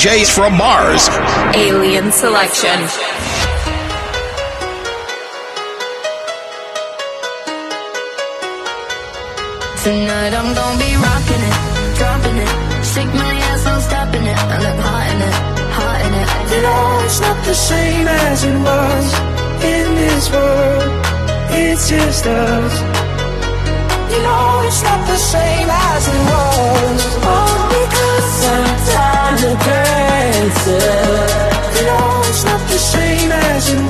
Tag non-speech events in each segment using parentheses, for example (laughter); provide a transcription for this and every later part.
DJs from Mars. Alien Selection. Tonight I'm gonna be rocking it, dropping it. Shake my ass, I'm stopping it. I look hot in it, hot in it. You know it's not the same as it was in this world. It's just us. You know it's not the same as it was. Oh, because sometimes a girl answer. You know it's not the same as it was.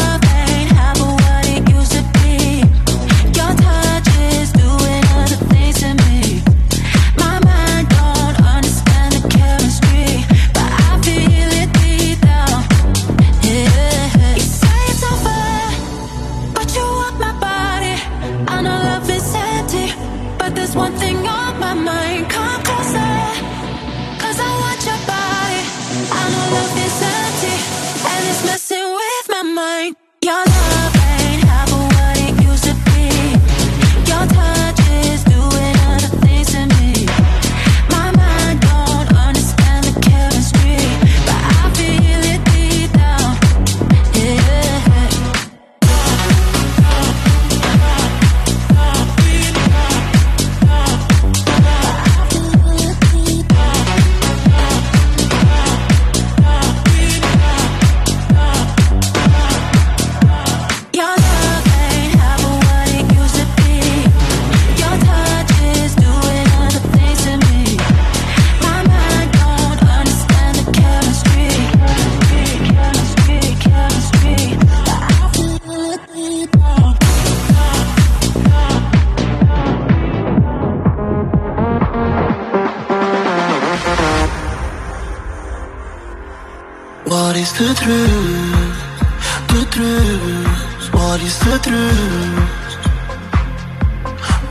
Hali sıtrı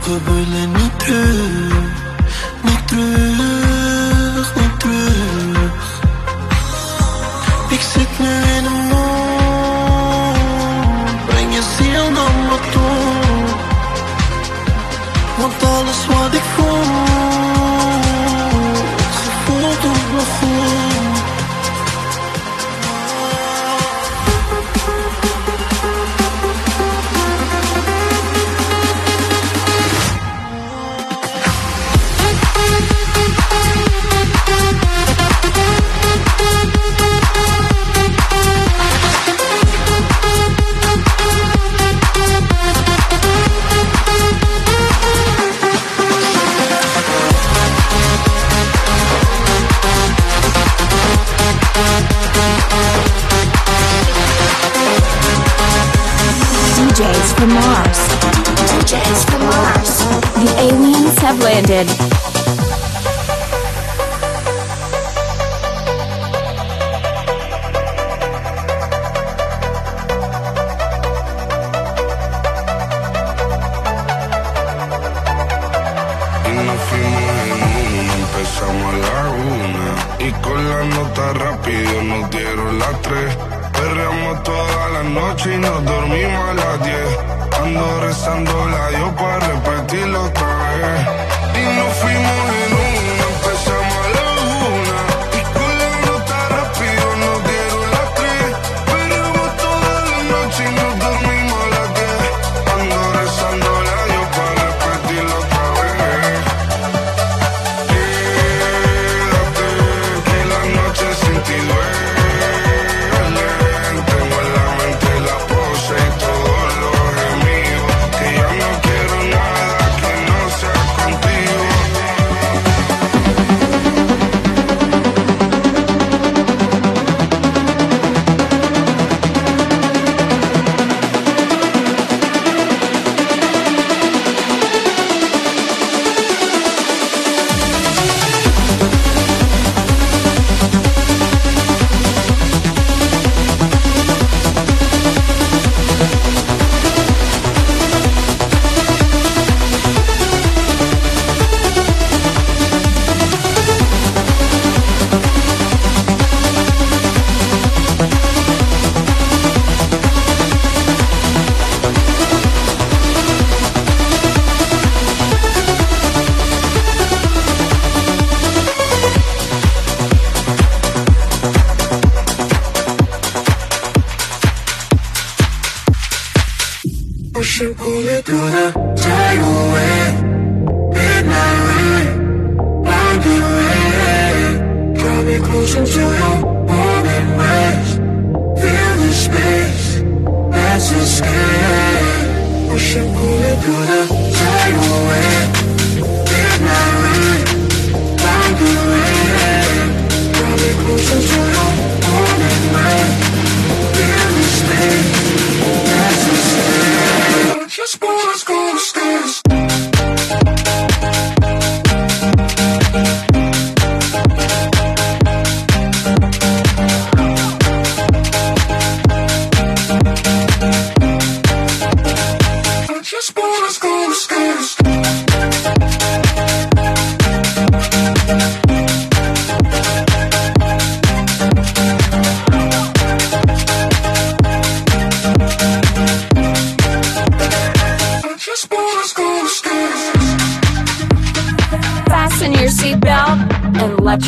Ve böyle nitrı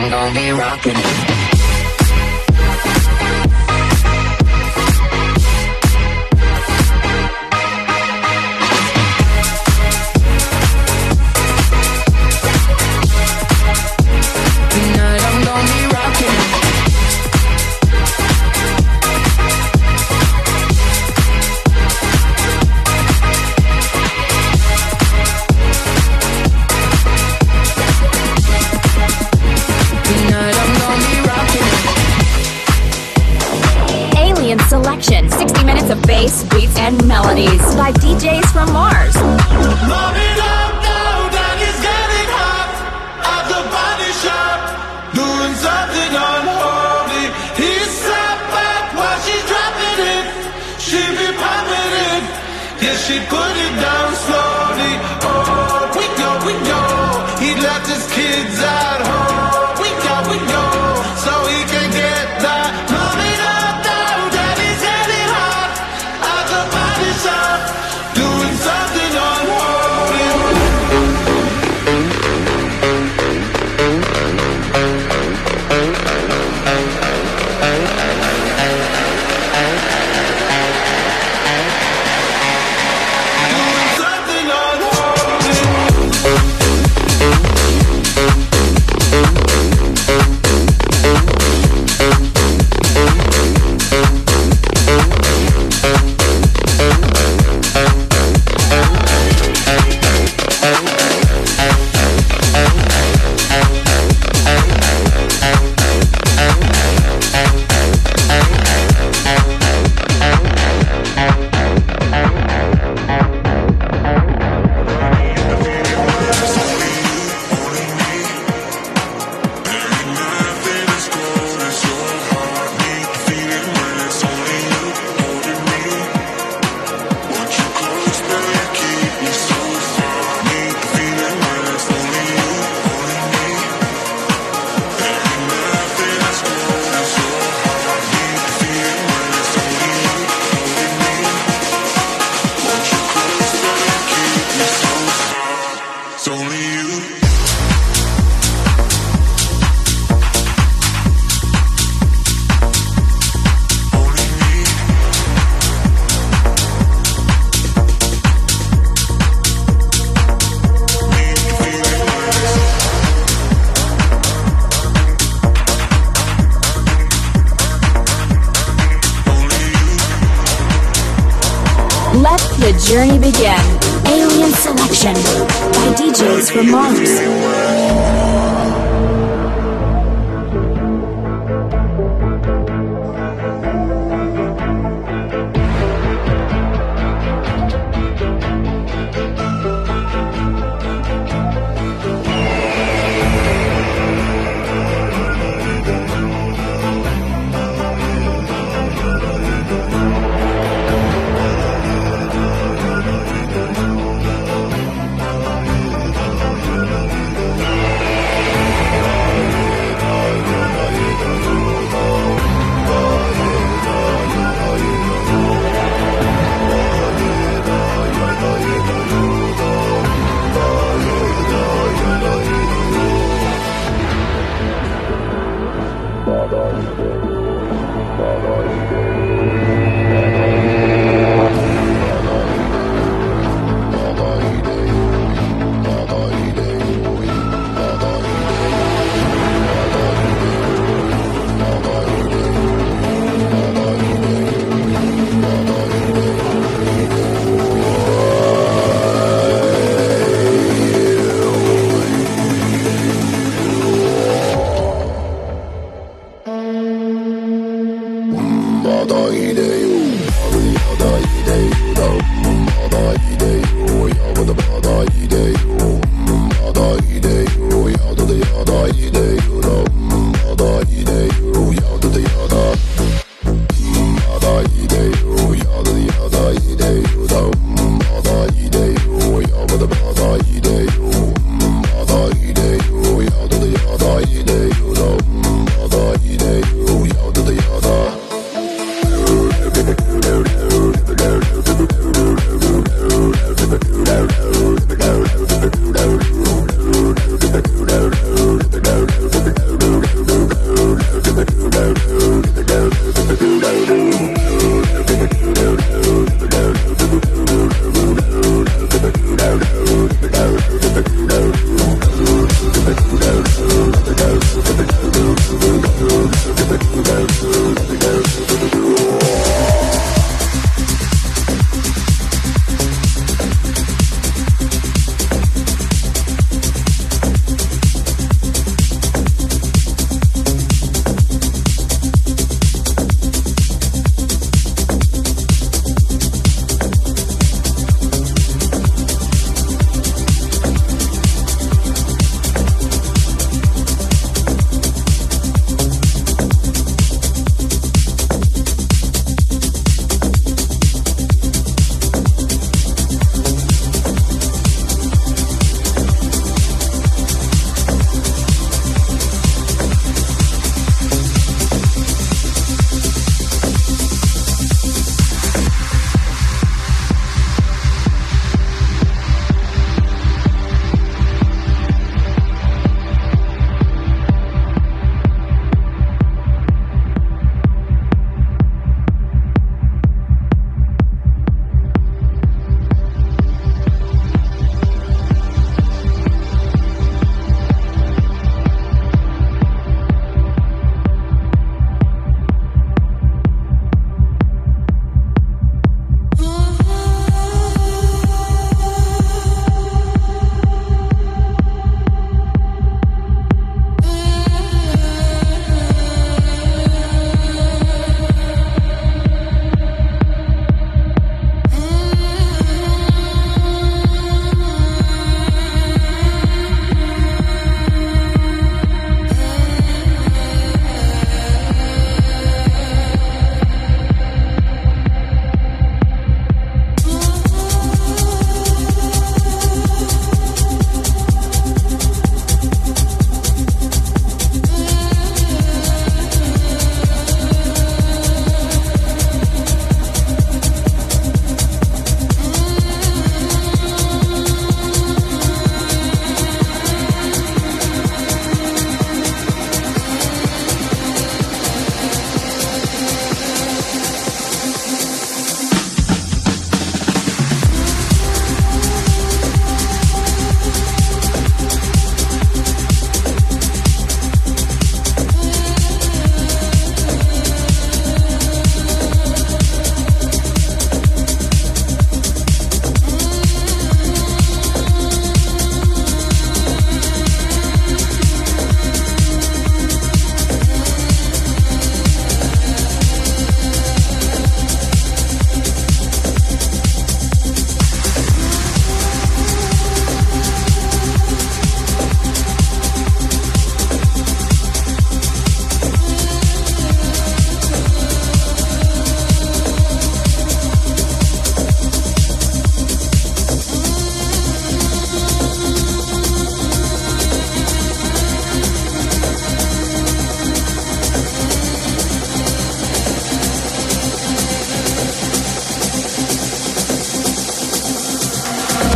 I'm gonna be rocking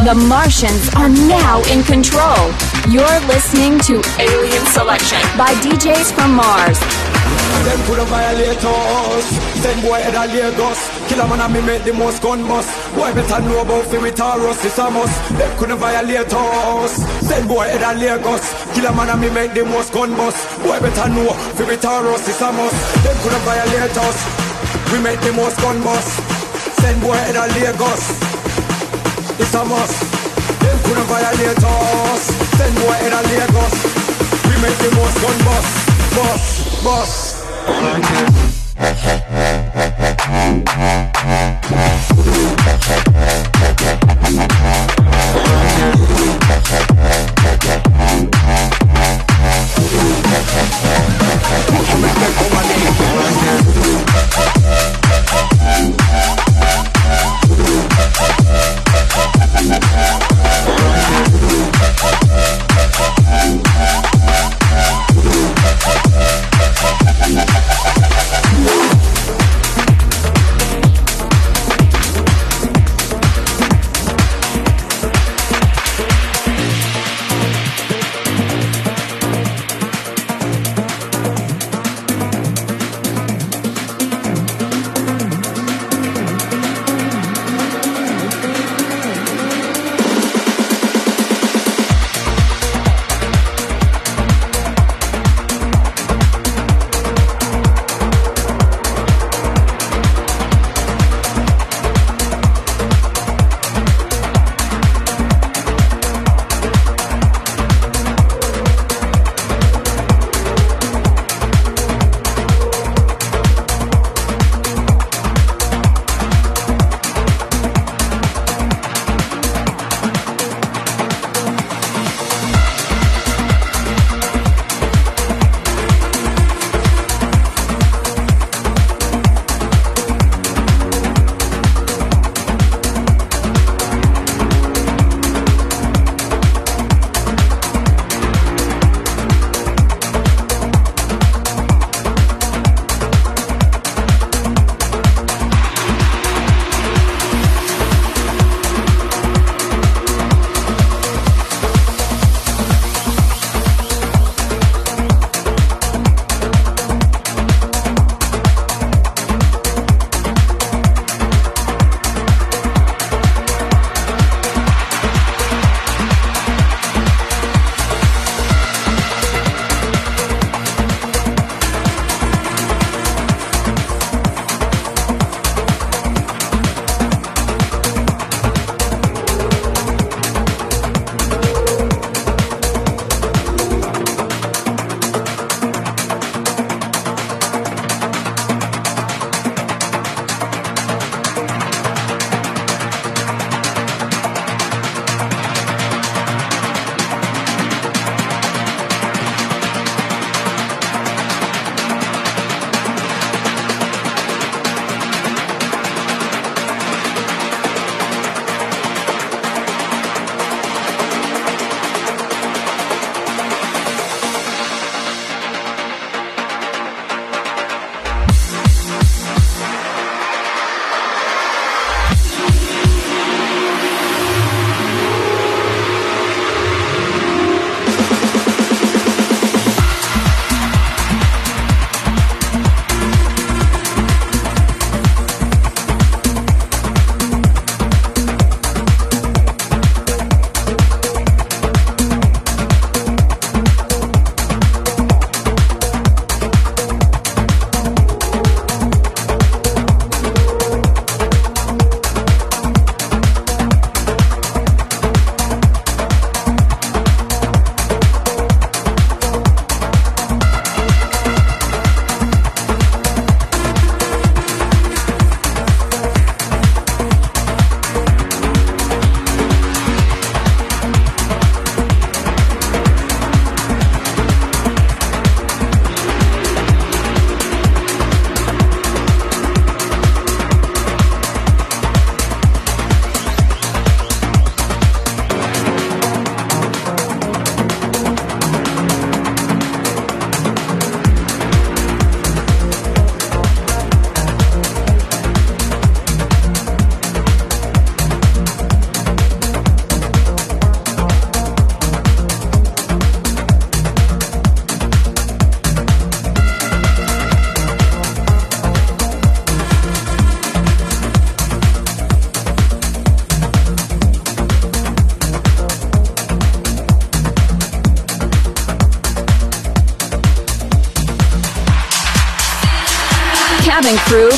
The Martians are now in control. You're listening to Alien Selection by DJs from Mars. Them coulda violate us Send boy head a Lagos. Killer man and me make the most gun bust. Boy better know about fi with Taurus It's a must. Them coulda violate us Send boy head a Lagos. Killer man and me make the most gun bust. Boy better know fi with Taurus It's a must. Them coulda violate us We make the most gun bust. Send boy head a Lagos it's a must. Them couldn't violate us. Send more in a Lagos. We make the most gun bust, bust, bust. Okay.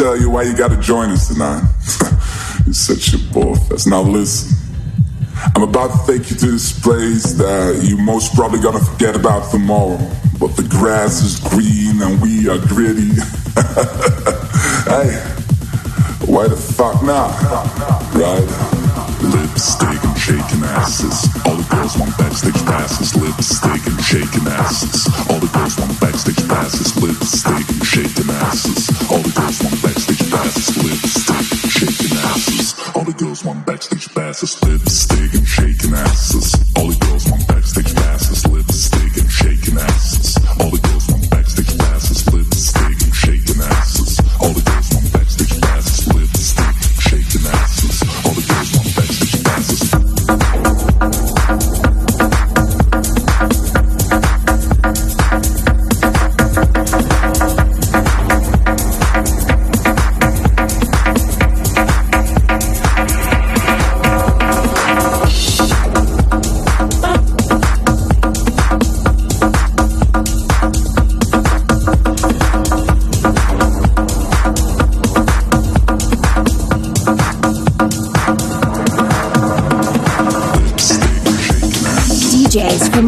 Tell you why you gotta join us tonight. (laughs) You're such a both. Now listen. I'm about to take you to this place that you most probably gonna forget about tomorrow. But the grass is green and we are gritty. (laughs) hey, why the fuck not? Right? Lipstick and shaking asses. All the girls want backstage passes. Lipstick and shaking asses. All the girls want backstage passes. Lipstick and shaking asses. All the girls want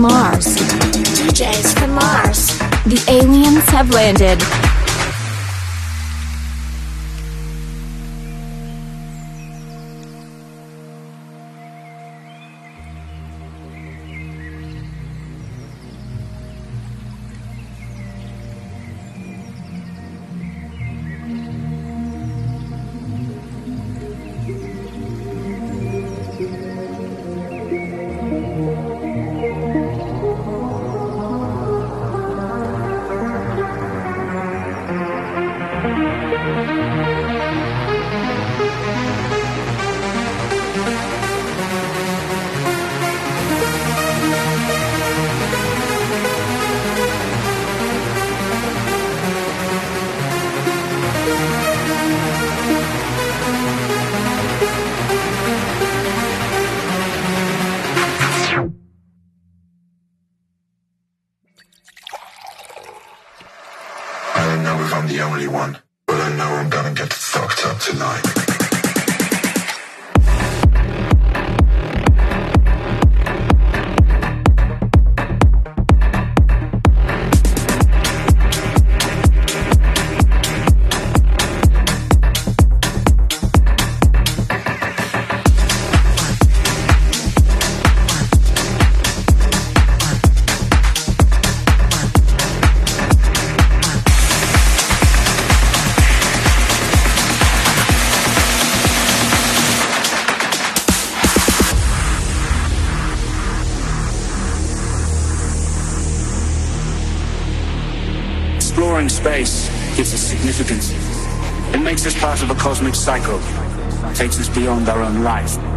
Mars. DJs from Mars. The aliens have landed. Cosmic cycle, takes us beyond our own life.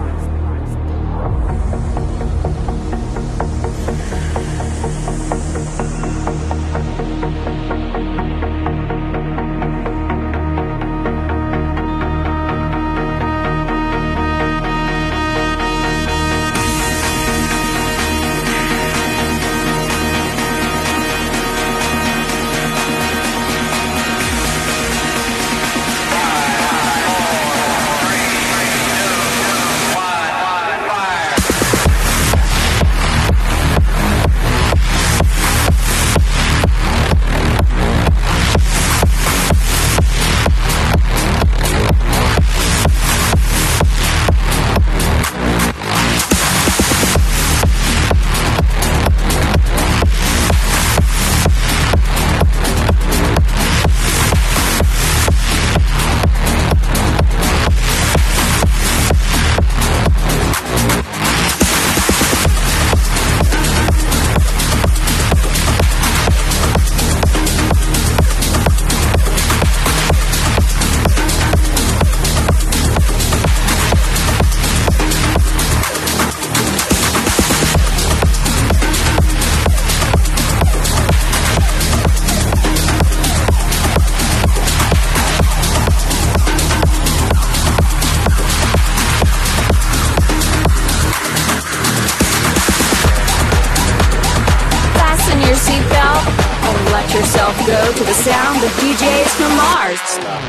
yourself go to the sound of DJs from Mars. Stop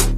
talking.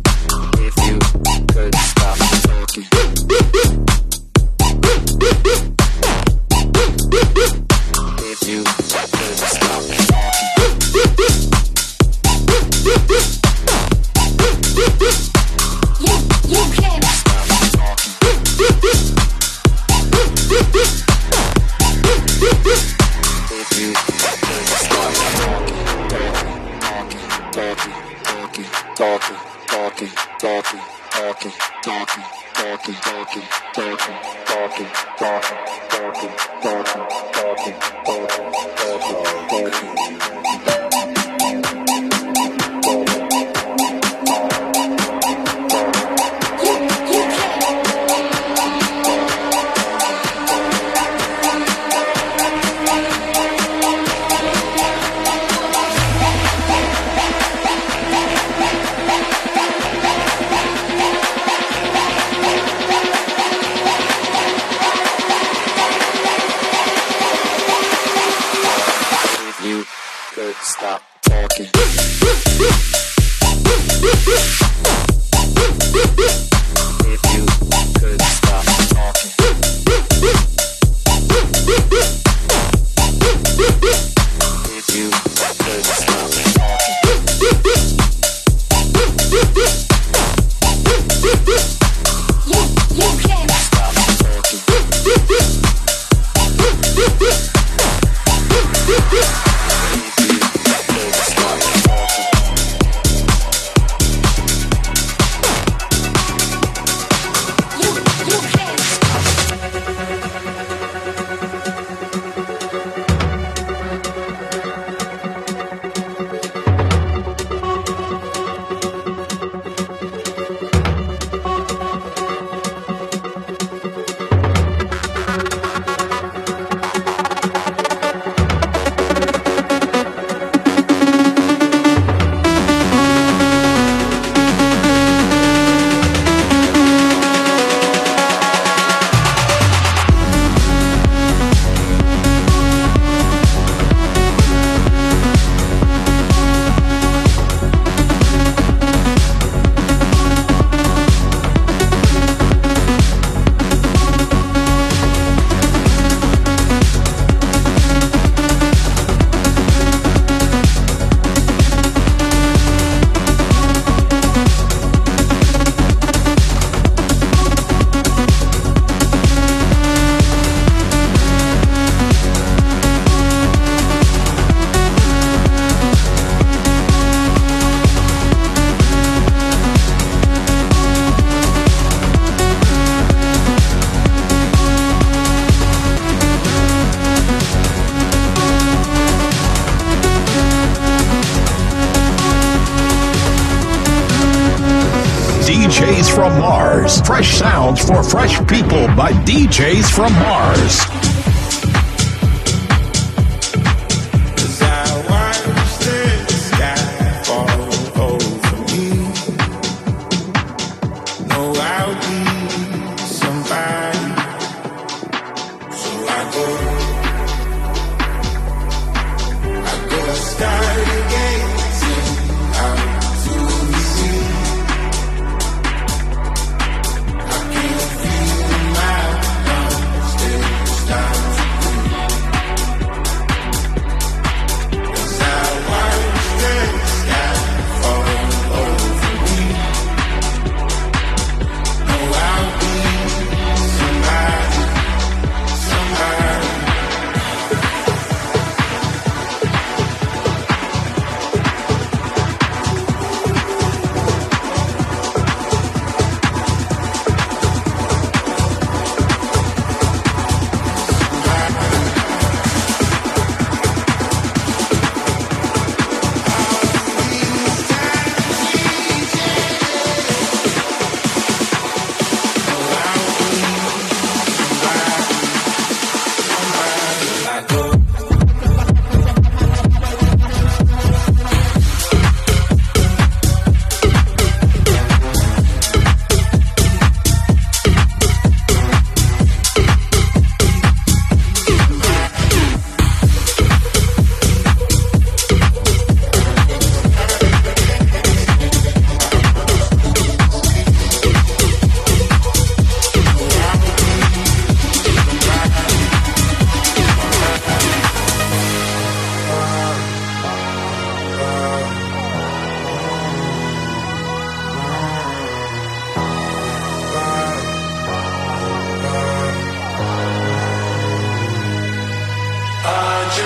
Jays from Mars.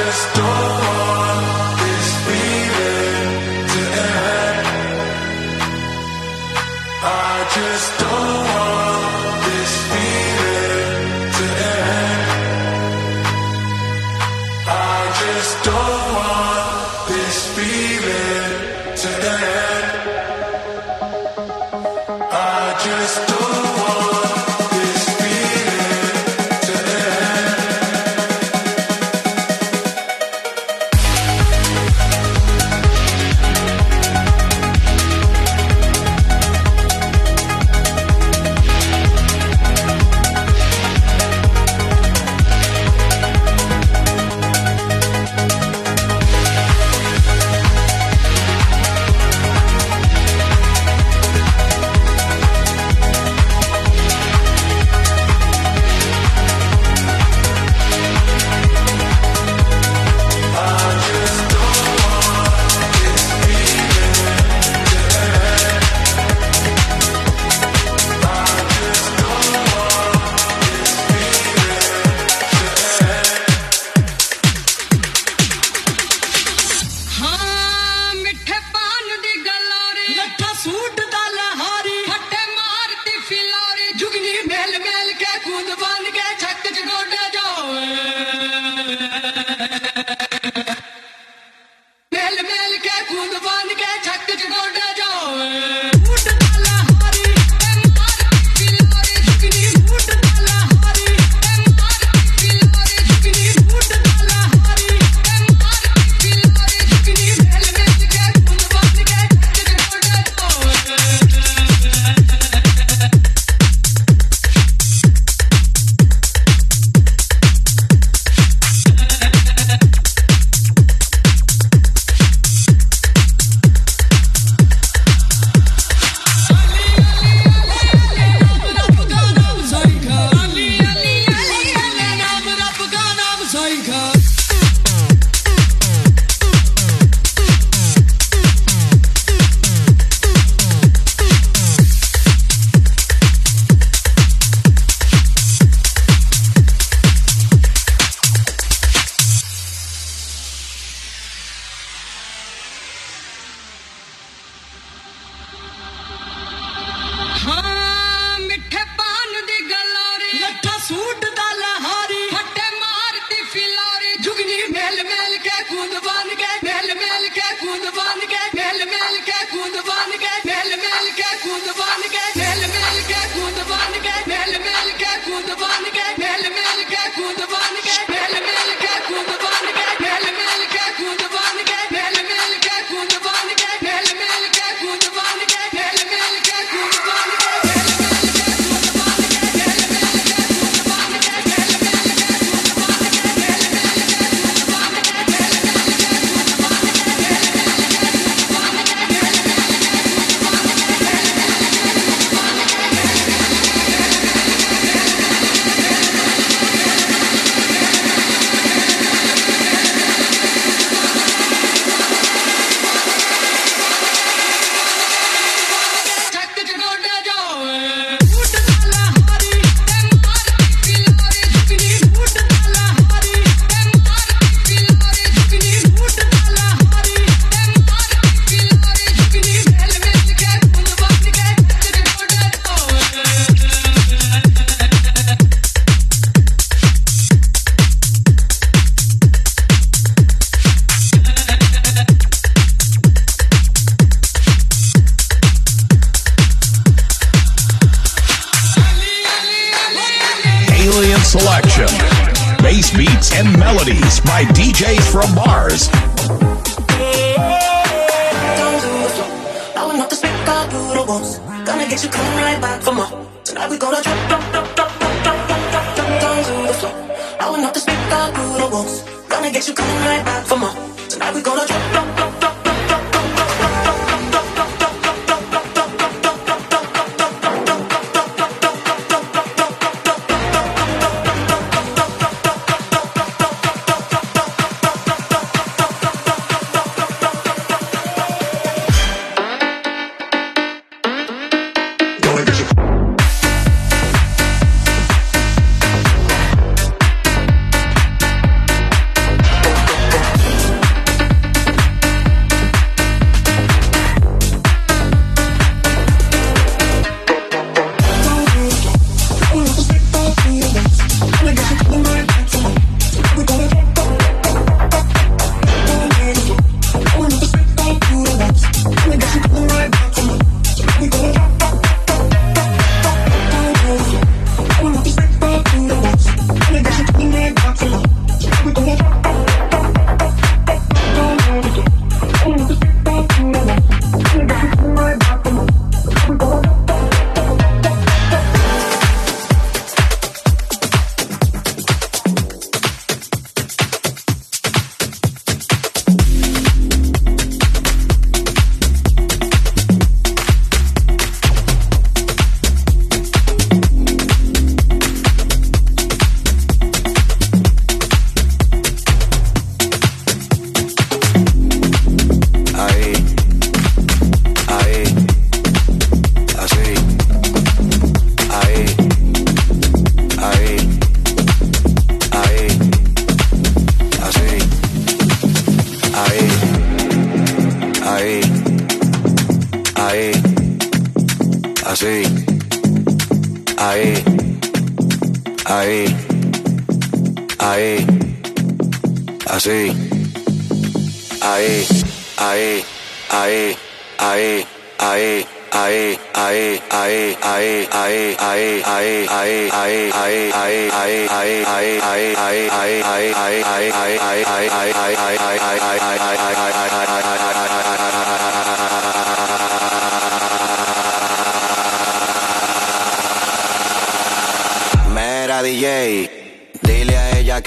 just don't